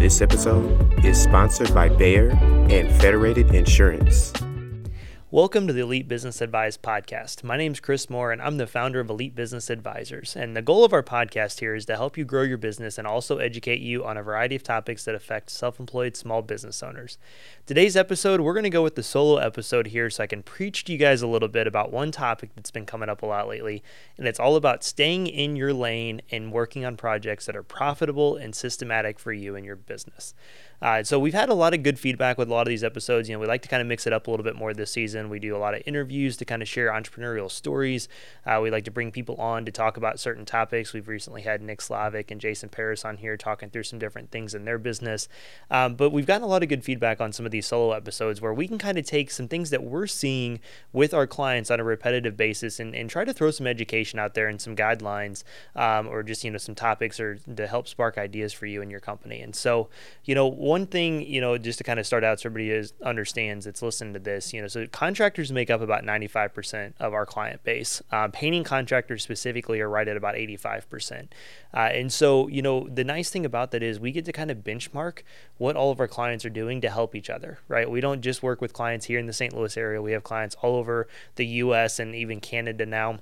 This episode is sponsored by Behr and Federated Insurance. Welcome to the Elite Business Advice podcast. My name is Chris Moore, and I'm the founder of Elite Business Advisors. And the goal of our podcast here is to help you grow your business and also educate you on a variety of topics that affect self employed small business owners. Today's episode, we're going to go with the solo episode here so I can preach to you guys a little bit about one topic that's been coming up a lot lately. And it's all about staying in your lane and working on projects that are profitable and systematic for you and your business. Uh, so we've had a lot of good feedback with a lot of these episodes. You know, we like to kind of mix it up a little bit more this season. We do a lot of interviews to kind of share entrepreneurial stories. Uh, we like to bring people on to talk about certain topics. We've recently had Nick Slavik and Jason Paris on here talking through some different things in their business. Um, but we've gotten a lot of good feedback on some of these solo episodes where we can kind of take some things that we're seeing with our clients on a repetitive basis and, and try to throw some education out there and some guidelines um, or just, you know, some topics or to help spark ideas for you and your company. And so, you know, one thing, you know, just to kind of start out so everybody is, understands that's listening to this, you know, so contractors make up about 95% of our client base. Um, painting contractors specifically are right at about 85%. Uh, and so, you know, the nice thing about that is we get to kind of benchmark what all of our clients are doing to help each other, right? We don't just work with clients here in the St. Louis area, we have clients all over the US and even Canada now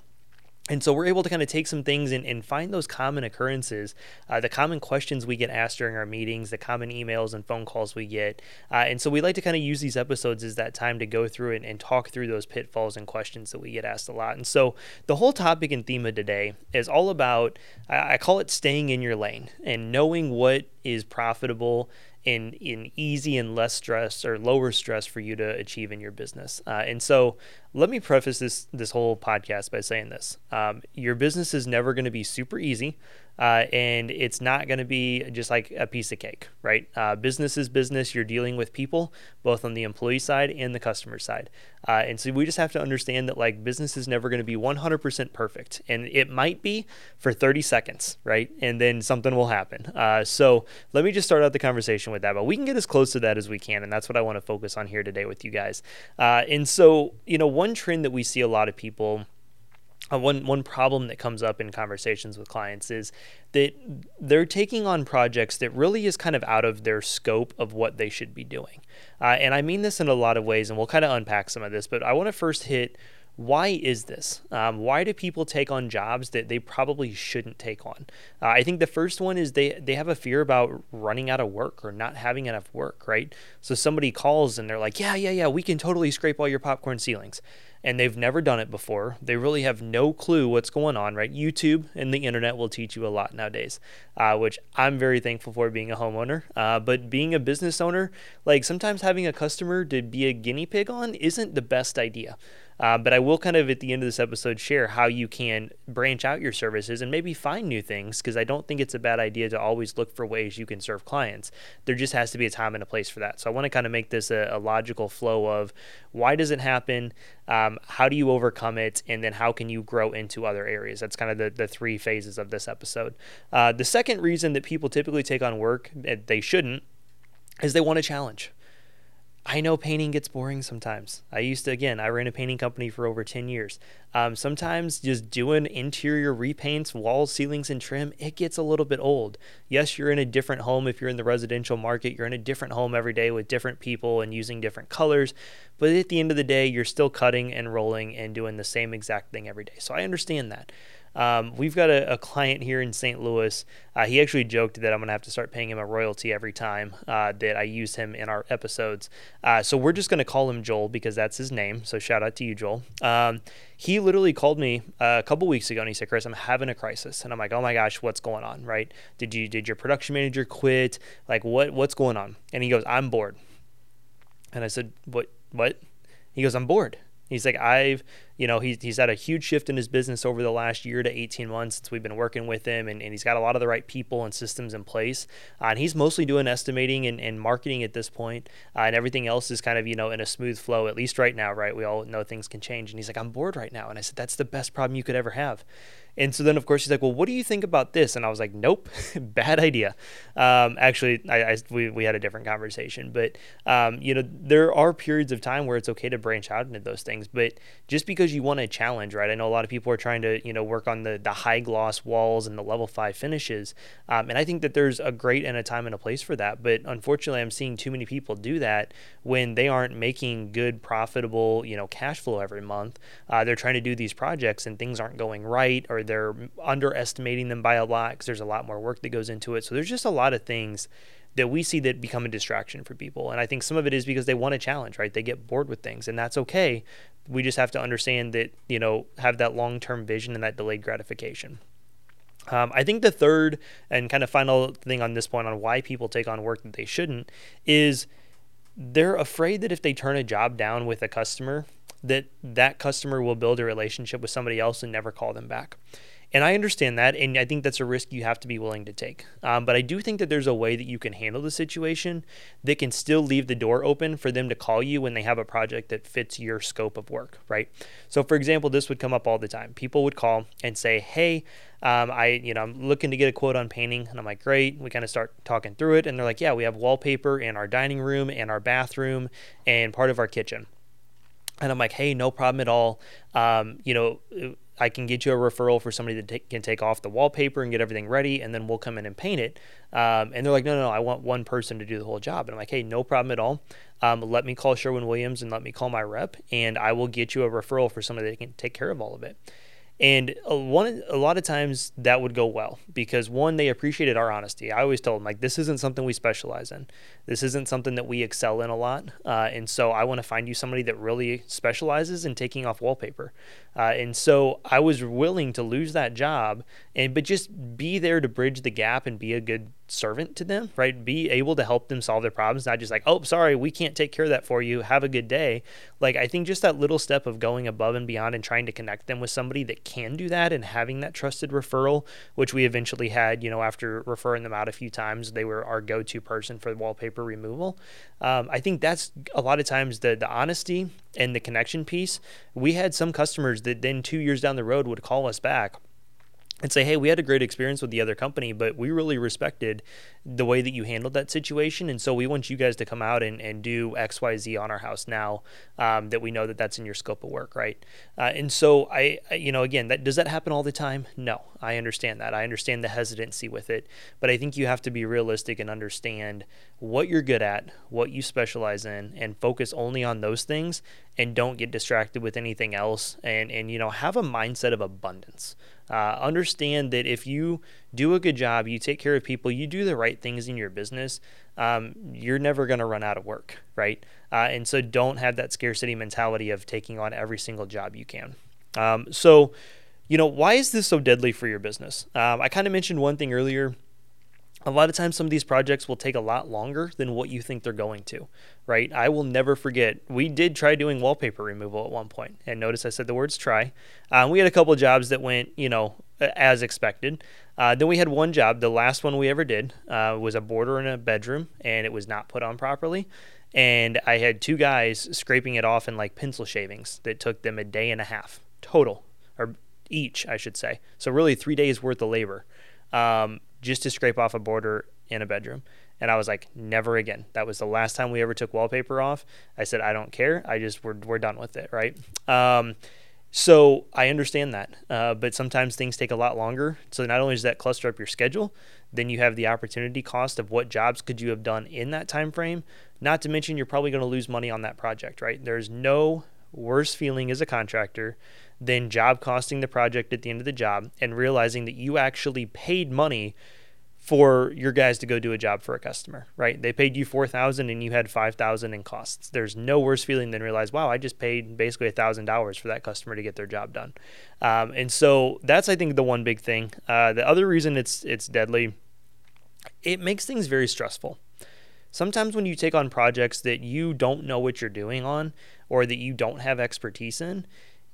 and so we're able to kind of take some things and, and find those common occurrences, uh, the common questions we get asked during our meetings, the common emails and phone calls we get. Uh, and so we like to kind of use these episodes as that time to go through and, and talk through those pitfalls and questions that we get asked a lot. And so the whole topic and theme of today is all about, I, I call it staying in your lane and knowing what is profitable in in easy and less stress or lower stress for you to achieve in your business. Uh, and so, let me preface this this whole podcast by saying this: um, your business is never going to be super easy. Uh, and it's not going to be just like a piece of cake, right? Uh, business is business. You're dealing with people, both on the employee side and the customer side. Uh, and so we just have to understand that like business is never going to be 100% perfect. And it might be for 30 seconds, right? And then something will happen. Uh, so let me just start out the conversation with that. But we can get as close to that as we can. And that's what I want to focus on here today with you guys. Uh, and so, you know, one trend that we see a lot of people uh, one one problem that comes up in conversations with clients is that they're taking on projects that really is kind of out of their scope of what they should be doing. Uh, and I mean this in a lot of ways, and we'll kind of unpack some of this. But I want to first hit why is this? Um, why do people take on jobs that they probably shouldn't take on? Uh, I think the first one is they they have a fear about running out of work or not having enough work, right? So somebody calls and they're like, "Yeah, yeah, yeah, we can totally scrape all your popcorn ceilings." and they've never done it before. They really have no clue what's going on, right? YouTube and the internet will teach you a lot nowadays, uh, which I'm very thankful for being a homeowner. Uh, but being a business owner, like sometimes having a customer to be a guinea pig on isn't the best idea. Uh, but I will kind of at the end of this episode share how you can branch out your services and maybe find new things because I don't think it's a bad idea to always look for ways you can serve clients. There just has to be a time and a place for that. So I want to kind of make this a, a logical flow of why does it happen? Um, how do you overcome it? And then how can you grow into other areas? That's kind of the, the three phases of this episode. Uh, the second reason that people typically take on work that they shouldn't is they want a challenge. I know painting gets boring sometimes. I used to, again, I ran a painting company for over 10 years. Um, sometimes just doing interior repaints, walls, ceilings, and trim, it gets a little bit old. Yes, you're in a different home if you're in the residential market. You're in a different home every day with different people and using different colors. But at the end of the day, you're still cutting and rolling and doing the same exact thing every day. So I understand that. Um, we've got a, a, client here in St. Louis. Uh, he actually joked that I'm going to have to start paying him a royalty every time uh, that I use him in our episodes. Uh, so we're just going to call him Joel because that's his name. So shout out to you, Joel. Um, he literally called me a couple weeks ago and he said, "Chris, I'm having a crisis." And I'm like, "Oh my gosh, what's going on? Right? Did you did your production manager quit? Like what what's going on?" And he goes, "I'm bored." And I said, "What what?" He goes, "I'm bored." He's like, I've you know, he's, he's had a huge shift in his business over the last year to 18 months since we've been working with him, and, and he's got a lot of the right people and systems in place. Uh, and he's mostly doing estimating and, and marketing at this point, uh, and everything else is kind of, you know, in a smooth flow, at least right now, right? We all know things can change. And he's like, I'm bored right now. And I said, That's the best problem you could ever have. And so then, of course, he's like, "Well, what do you think about this?" And I was like, "Nope, bad idea." Um, actually, I, I, we, we had a different conversation, but um, you know, there are periods of time where it's okay to branch out into those things. But just because you want a challenge, right? I know a lot of people are trying to you know work on the the high gloss walls and the level five finishes, um, and I think that there's a great and a time and a place for that. But unfortunately, I'm seeing too many people do that when they aren't making good, profitable, you know, cash flow every month. Uh, they're trying to do these projects and things aren't going right, or they're underestimating them by a lot because there's a lot more work that goes into it. So there's just a lot of things that we see that become a distraction for people. And I think some of it is because they want a challenge, right? They get bored with things, and that's okay. We just have to understand that, you know, have that long term vision and that delayed gratification. Um, I think the third and kind of final thing on this point on why people take on work that they shouldn't is they're afraid that if they turn a job down with a customer, that that customer will build a relationship with somebody else and never call them back. And I understand that, and I think that's a risk you have to be willing to take. Um, but I do think that there's a way that you can handle the situation that can still leave the door open for them to call you when they have a project that fits your scope of work, right? So, for example, this would come up all the time. People would call and say, "Hey, um, I, you know, I'm looking to get a quote on painting," and I'm like, "Great." We kind of start talking through it, and they're like, "Yeah, we have wallpaper in our dining room and our bathroom and part of our kitchen." And I'm like, hey, no problem at all. Um, you know, I can get you a referral for somebody that t- can take off the wallpaper and get everything ready, and then we'll come in and paint it. Um, and they're like, no, no, no, I want one person to do the whole job. And I'm like, hey, no problem at all. Um, let me call Sherwin Williams and let me call my rep, and I will get you a referral for somebody that can take care of all of it. And a, one, a lot of times that would go well because one, they appreciated our honesty. I always told them like, this isn't something we specialize in. This isn't something that we excel in a lot. Uh, and so I want to find you somebody that really specializes in taking off wallpaper. Uh, and so I was willing to lose that job and, but just be there to bridge the gap and be a good servant to them, right? Be able to help them solve their problems, not just like, oh, sorry, we can't take care of that for you. Have a good day. Like, I think just that little step of going above and beyond and trying to connect them with somebody that can do that and having that trusted referral, which we eventually had, you know, after referring them out a few times, they were our go to person for wallpaper removal. Um, I think that's a lot of times the, the honesty and the connection piece. We had some customers that then two years down the road would call us back and say, hey, we had a great experience with the other company, but we really respected the way that you handled that situation. And so we want you guys to come out and, and do X, Y, Z on our house now um, that we know that that's in your scope of work, right? Uh, and so I, I, you know, again, that does that happen all the time? No, I understand that. I understand the hesitancy with it, but I think you have to be realistic and understand what you're good at, what you specialize in, and focus only on those things and don't get distracted with anything else. And, and you know, have a mindset of abundance. Uh, understand that if you do a good job, you take care of people, you do the right things in your business, um, you're never going to run out of work, right? Uh, and so don't have that scarcity mentality of taking on every single job you can. Um, so, you know, why is this so deadly for your business? Um, I kind of mentioned one thing earlier a lot of times some of these projects will take a lot longer than what you think they're going to right? I will never forget we did try doing wallpaper removal at one point and notice i said the words try. Uh, we had a couple jobs that went you know as expected. Uh, then we had one job the last one we ever did uh, was a border in a bedroom and it was not put on properly. And i had two guys scraping it off in like pencil shavings that took them a day and a half total or each i should say. So really three days worth of labor. Um, just to scrape off a border in a bedroom. And I was like, never again. That was the last time we ever took wallpaper off. I said, I don't care. I just, we're, we're done with it, right? Um, so I understand that. Uh, but sometimes things take a lot longer. So not only does that cluster up your schedule, then you have the opportunity cost of what jobs could you have done in that time frame. Not to mention, you're probably going to lose money on that project, right? There's no worse feeling as a contractor than job costing the project at the end of the job and realizing that you actually paid money for your guys to go do a job for a customer, right? They paid you 4000 and you had 5000 in costs. There's no worse feeling than realize, wow, I just paid basically $1,000 for that customer to get their job done. Um, and so that's, I think, the one big thing. Uh, the other reason it's, it's deadly, it makes things very stressful. Sometimes when you take on projects that you don't know what you're doing on or that you don't have expertise in,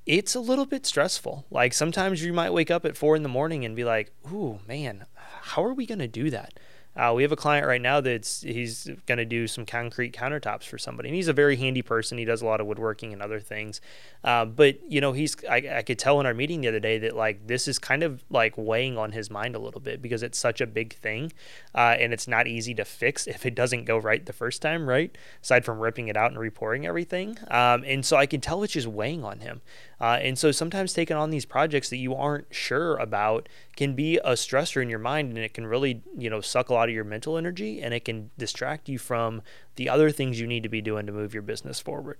it's a little bit stressful. Like sometimes you might wake up at four in the morning and be like, "Ooh, man, how are we going to do that?" Uh, we have a client right now that's he's going to do some concrete countertops for somebody, and he's a very handy person. He does a lot of woodworking and other things, uh, but you know he's I, I could tell in our meeting the other day that like this is kind of like weighing on his mind a little bit because it's such a big thing, uh, and it's not easy to fix if it doesn't go right the first time, right? Aside from ripping it out and repouring everything, um, and so I can tell it's just weighing on him. Uh, and so sometimes taking on these projects that you aren't sure about can be a stressor in your mind and it can really, you know, suck a lot of your mental energy and it can distract you from the other things you need to be doing to move your business forward.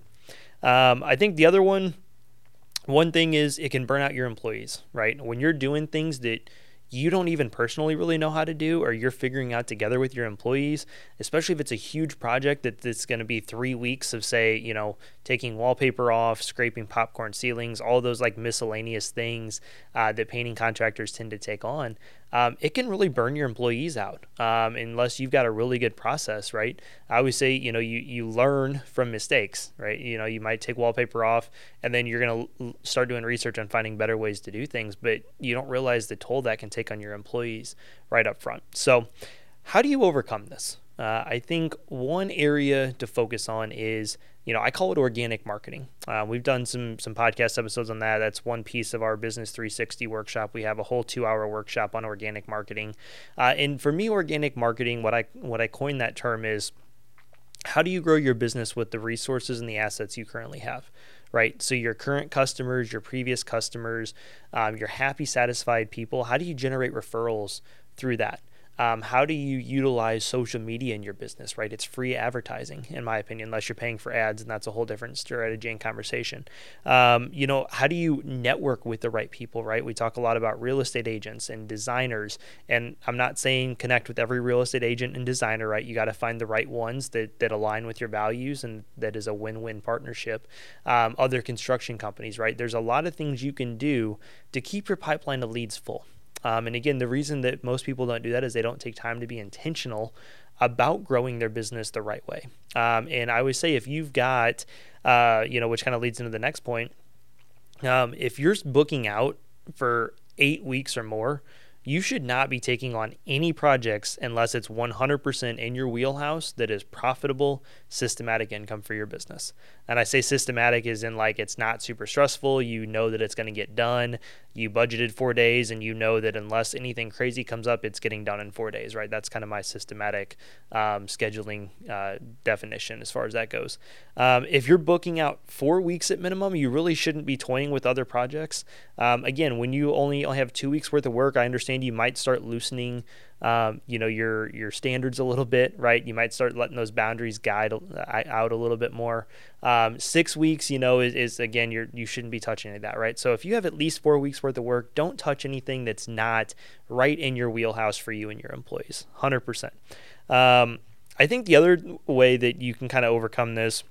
Um, I think the other one, one thing is it can burn out your employees, right? When you're doing things that you don't even personally really know how to do or you're figuring out together with your employees especially if it's a huge project that that's going to be three weeks of say you know taking wallpaper off scraping popcorn ceilings all those like miscellaneous things uh, that painting contractors tend to take on um, it can really burn your employees out um, unless you've got a really good process, right? I always say, you know, you, you learn from mistakes, right? You know, you might take wallpaper off and then you're going to start doing research on finding better ways to do things, but you don't realize the toll that can take on your employees right up front. So, how do you overcome this? Uh, I think one area to focus on is you know, I call it organic marketing. Uh, we've done some some podcast episodes on that. That's one piece of our Business 360 workshop. We have a whole two hour workshop on organic marketing. Uh, and for me, organic marketing, what I what I coined that term is, how do you grow your business with the resources and the assets you currently have? Right. So your current customers, your previous customers, um, your happy, satisfied people. How do you generate referrals through that? Um, how do you utilize social media in your business, right? It's free advertising, in my opinion, unless you're paying for ads, and that's a whole different strategy and conversation. Um, you know, how do you network with the right people, right? We talk a lot about real estate agents and designers, and I'm not saying connect with every real estate agent and designer, right? You got to find the right ones that, that align with your values and that is a win win partnership. Um, other construction companies, right? There's a lot of things you can do to keep your pipeline of leads full. Um, and again, the reason that most people don't do that is they don't take time to be intentional about growing their business the right way. Um, and I always say if you've got, uh, you know, which kind of leads into the next point, um, if you're booking out for eight weeks or more, you should not be taking on any projects unless it's 100% in your wheelhouse that is profitable, systematic income for your business. And I say systematic is in like it's not super stressful. You know that it's going to get done. You budgeted four days and you know that unless anything crazy comes up, it's getting done in four days, right? That's kind of my systematic um, scheduling uh, definition as far as that goes. Um, if you're booking out four weeks at minimum, you really shouldn't be toying with other projects. Um, again, when you only have two weeks worth of work, I understand you might start loosening um, you know your your standards a little bit, right? You might start letting those boundaries guide out a little bit more. Um, six weeks, you know, is, is again you're you shouldn't be touching any of that, right? So if you have at least four weeks worth of work, don't touch anything that's not right in your wheelhouse for you and your employees, hundred um, percent. I think the other way that you can kind of overcome this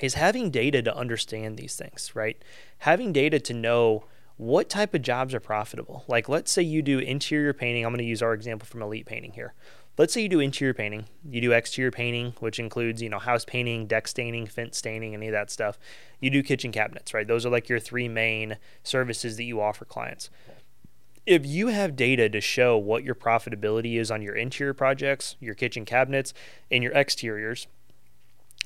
is having data to understand these things, right? Having data to know what type of jobs are profitable? Like, let's say you do interior painting. I'm going to use our example from Elite Painting here. Let's say you do interior painting, you do exterior painting, which includes, you know, house painting, deck staining, fence staining, any of that stuff. You do kitchen cabinets, right? Those are like your three main services that you offer clients. If you have data to show what your profitability is on your interior projects, your kitchen cabinets, and your exteriors,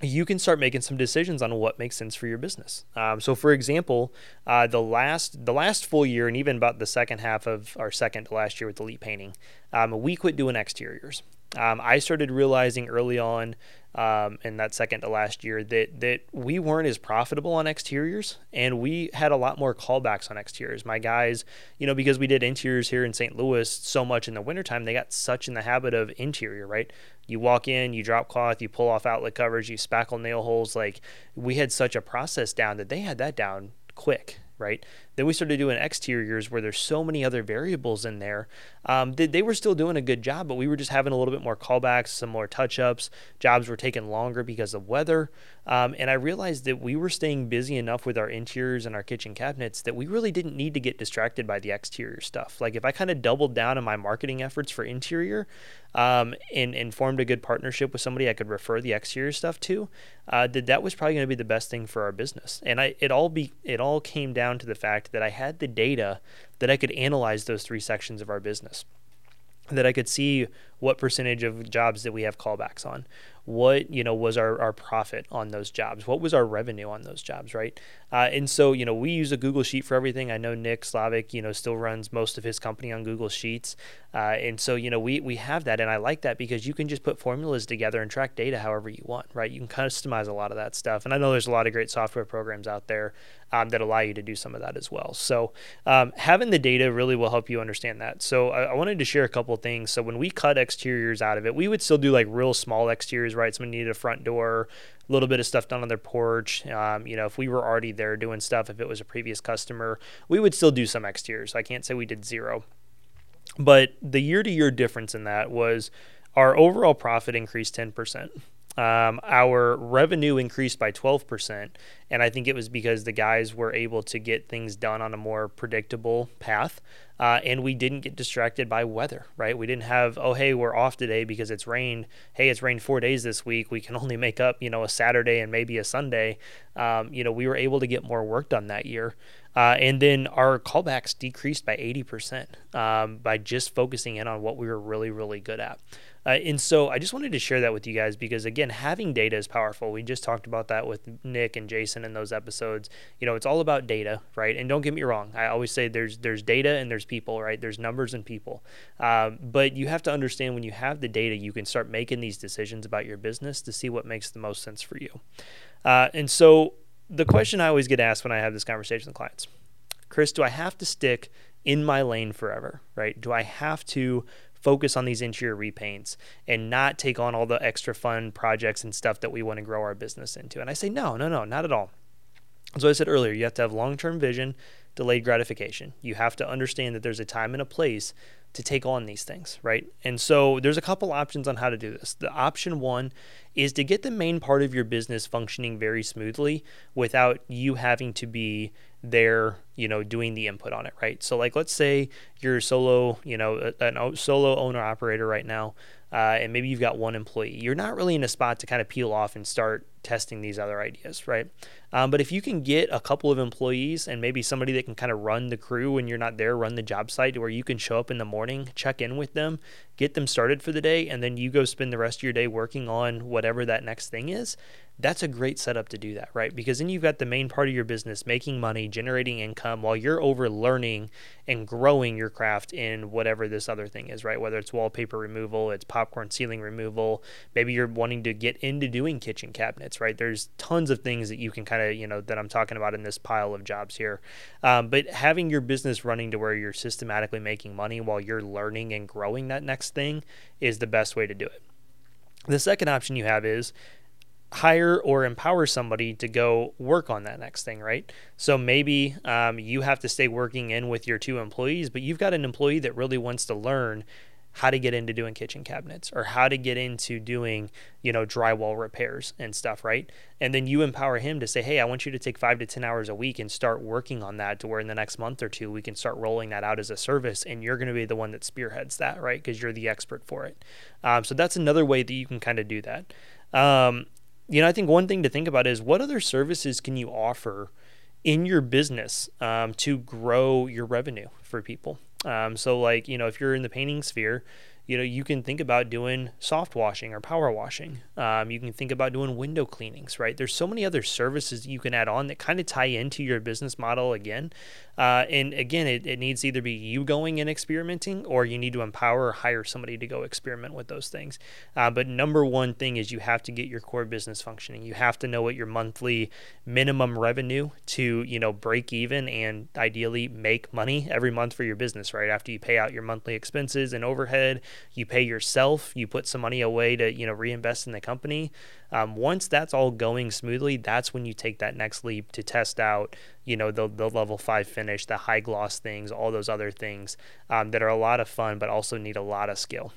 you can start making some decisions on what makes sense for your business. Um, so, for example, uh, the last the last full year, and even about the second half of our second to last year with Elite Painting, um, we quit doing exteriors. Um, I started realizing early on um, in that second to last year that that we weren't as profitable on exteriors, and we had a lot more callbacks on exteriors. My guys, you know, because we did interiors here in St. Louis so much in the wintertime, they got such in the habit of interior, right? You walk in, you drop cloth, you pull off outlet covers, you spackle nail holes. Like we had such a process down that they had that down quick right? Then we started doing exteriors where there's so many other variables in there. Um, they, they were still doing a good job, but we were just having a little bit more callbacks, some more touch ups. Jobs were taking longer because of weather. Um, and I realized that we were staying busy enough with our interiors and our kitchen cabinets that we really didn't need to get distracted by the exterior stuff. Like if I kind of doubled down on my marketing efforts for interior um, and, and formed a good partnership with somebody I could refer the exterior stuff to, uh, that that was probably going to be the best thing for our business. And I it all be it all came down to the fact that I had the data that I could analyze those three sections of our business that I could see what percentage of jobs that we have callbacks on? What you know was our, our profit on those jobs? What was our revenue on those jobs right? Uh, and so you know we use a google sheet for everything. I know nick slavik you know still runs most of his company on google sheets. Uh, and so you know we, we have that and i like that because you can just put formulas together and track data however you want right? You can customize a lot of that stuff. And i know there's a lot of great software programs out there um, that allow you to do some of that as well. So um, having the data really will help you understand that. So I, I wanted to share a couple things. So when we cut exteriors out of it we would still do like real small exteriors right? Someone needed a front door, a little bit of stuff done on their porch. Um, you know, if we were already there doing stuff, if it was a previous customer, we would still do some exteriors. I can't say we did zero. But the year to year difference in that was our overall profit increased 10%. Um, our revenue increased by 12%. And I think it was because the guys were able to get things done on a more predictable path. Uh, and we didn't get distracted by weather, right? We didn't have, oh, hey, we're off today because it's rained. Hey, it's rained four days this week. We can only make up, you know, a Saturday and maybe a Sunday. Um, you know, we were able to get more work done that year. Uh, and then our callbacks decreased by 80% um, by just focusing in on what we were really, really good at. Uh, and so I just wanted to share that with you guys because, again, having data is powerful. We just talked about that with Nick and Jason in those episodes. You know, it's all about data, right? And don't get me wrong. I always say there's there's data and there's people, right? There's numbers and people. Um, but you have to understand when you have the data, you can start making these decisions about your business to see what makes the most sense for you. Uh, and so the question I always get asked when I have this conversation with clients, Chris, do I have to stick in my lane forever, right? Do I have to focus on these interior repaints and not take on all the extra fun projects and stuff that we want to grow our business into. And I say, no, no, no, not at all. So I said earlier, you have to have long term vision, delayed gratification. You have to understand that there's a time and a place to take on these things, right? And so there's a couple options on how to do this. The option one is to get the main part of your business functioning very smoothly without you having to be there, you know, doing the input on it, right? So like let's say you're solo, you know, a, solo owner operator right now, uh, and maybe you've got one employee. You're not really in a spot to kind of peel off and start testing these other ideas, right? Um, but if you can get a couple of employees and maybe somebody that can kind of run the crew when you're not there, run the job site where you can show up in the morning, check in with them, get them started for the day, and then you go spend the rest of your day working on whatever that next thing is, that's a great setup to do that, right? Because then you've got the main part of your business making money, generating income while you're over learning and growing your craft in whatever this other thing is, right? Whether it's wallpaper removal, it's popcorn ceiling removal, maybe you're wanting to get into doing kitchen cabinets, right? There's tons of things that you can kind of, you know, that I'm talking about in this pile of jobs here. Um, but having your business running to where you're systematically making money while you're learning and growing that next thing is the best way to do it. The second option you have is hire or empower somebody to go work on that next thing, right? So maybe um, you have to stay working in with your two employees, but you've got an employee that really wants to learn how to get into doing kitchen cabinets or how to get into doing, you know, drywall repairs and stuff, right? And then you empower him to say, hey, I want you to take five to 10 hours a week and start working on that to where in the next month or two we can start rolling that out as a service and you're going to be the one that spearheads that, right? Because you're the expert for it. Um, so that's another way that you can kind of do that. Um, you know, I think one thing to think about is what other services can you offer in your business um, to grow your revenue for people? Um, so, like, you know, if you're in the painting sphere, you know, you can think about doing soft washing or power washing. Um, you can think about doing window cleanings, right? There's so many other services you can add on that kind of tie into your business model again. Uh, and again, it, it needs either be you going and experimenting or you need to empower or hire somebody to go experiment with those things. Uh, but number one thing is you have to get your core business functioning. You have to know what your monthly minimum revenue to, you know, break even and ideally make money every month for your business, right? After you pay out your monthly expenses and overhead you pay yourself, you put some money away to you know reinvest in the company. Um, once that's all going smoothly, that's when you take that next leap to test out, you know, the, the level five finish, the high gloss things, all those other things um, that are a lot of fun, but also need a lot of skill.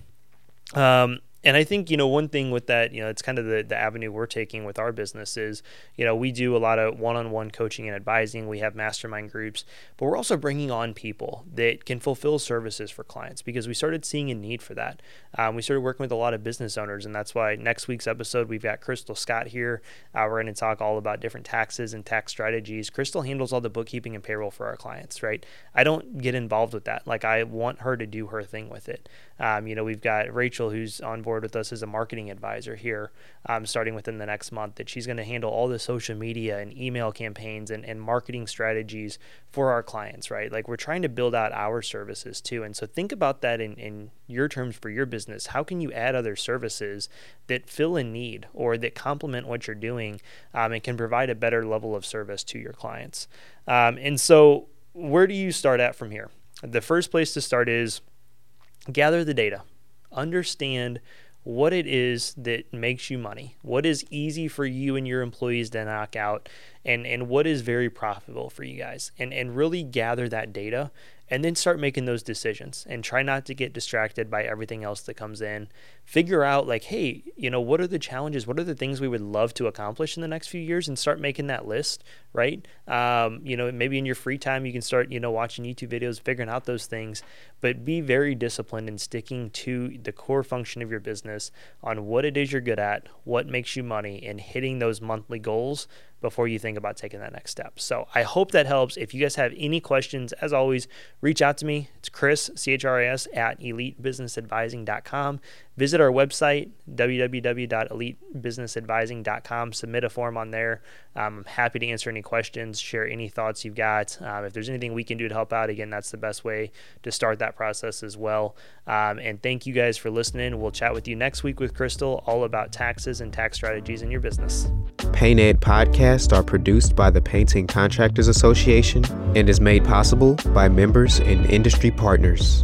Um, and I think, you know, one thing with that, you know, it's kind of the, the avenue we're taking with our business is, you know, we do a lot of one on one coaching and advising. We have mastermind groups, but we're also bringing on people that can fulfill services for clients because we started seeing a need for that. Um, we started working with a lot of business owners, and that's why next week's episode, we've got Crystal Scott here. Uh, we're going to talk all about different taxes and tax strategies. Crystal handles all the bookkeeping and payroll for our clients, right? I don't get involved with that. Like, I want her to do her thing with it. Um, you know, we've got Rachel who's on board with us as a marketing advisor here, um, starting within the next month, that she's going to handle all the social media and email campaigns and, and marketing strategies for our clients, right? Like we're trying to build out our services too. And so think about that in, in your terms for your business. How can you add other services that fill a need or that complement what you're doing um, and can provide a better level of service to your clients? Um, and so, where do you start at from here? The first place to start is gather the data, understand what it is that makes you money, what is easy for you and your employees to knock out, and, and what is very profitable for you guys. And, and really gather that data and then start making those decisions and try not to get distracted by everything else that comes in. Figure out, like, hey, you know, what are the challenges? What are the things we would love to accomplish in the next few years? And start making that list, right? Um, you know, maybe in your free time, you can start, you know, watching YouTube videos, figuring out those things, but be very disciplined in sticking to the core function of your business on what it is you're good at, what makes you money, and hitting those monthly goals before you think about taking that next step. So I hope that helps. If you guys have any questions, as always, reach out to me. It's Chris, C H R I S, at elitebusinessadvising.com. Visit our website, www.elitebusinessadvising.com. Submit a form on there. I'm happy to answer any questions, share any thoughts you've got. Um, if there's anything we can do to help out, again, that's the best way to start that process as well. Um, and thank you guys for listening. We'll chat with you next week with Crystal all about taxes and tax strategies in your business. Paint Ed podcasts are produced by the Painting Contractors Association and is made possible by members and industry partners.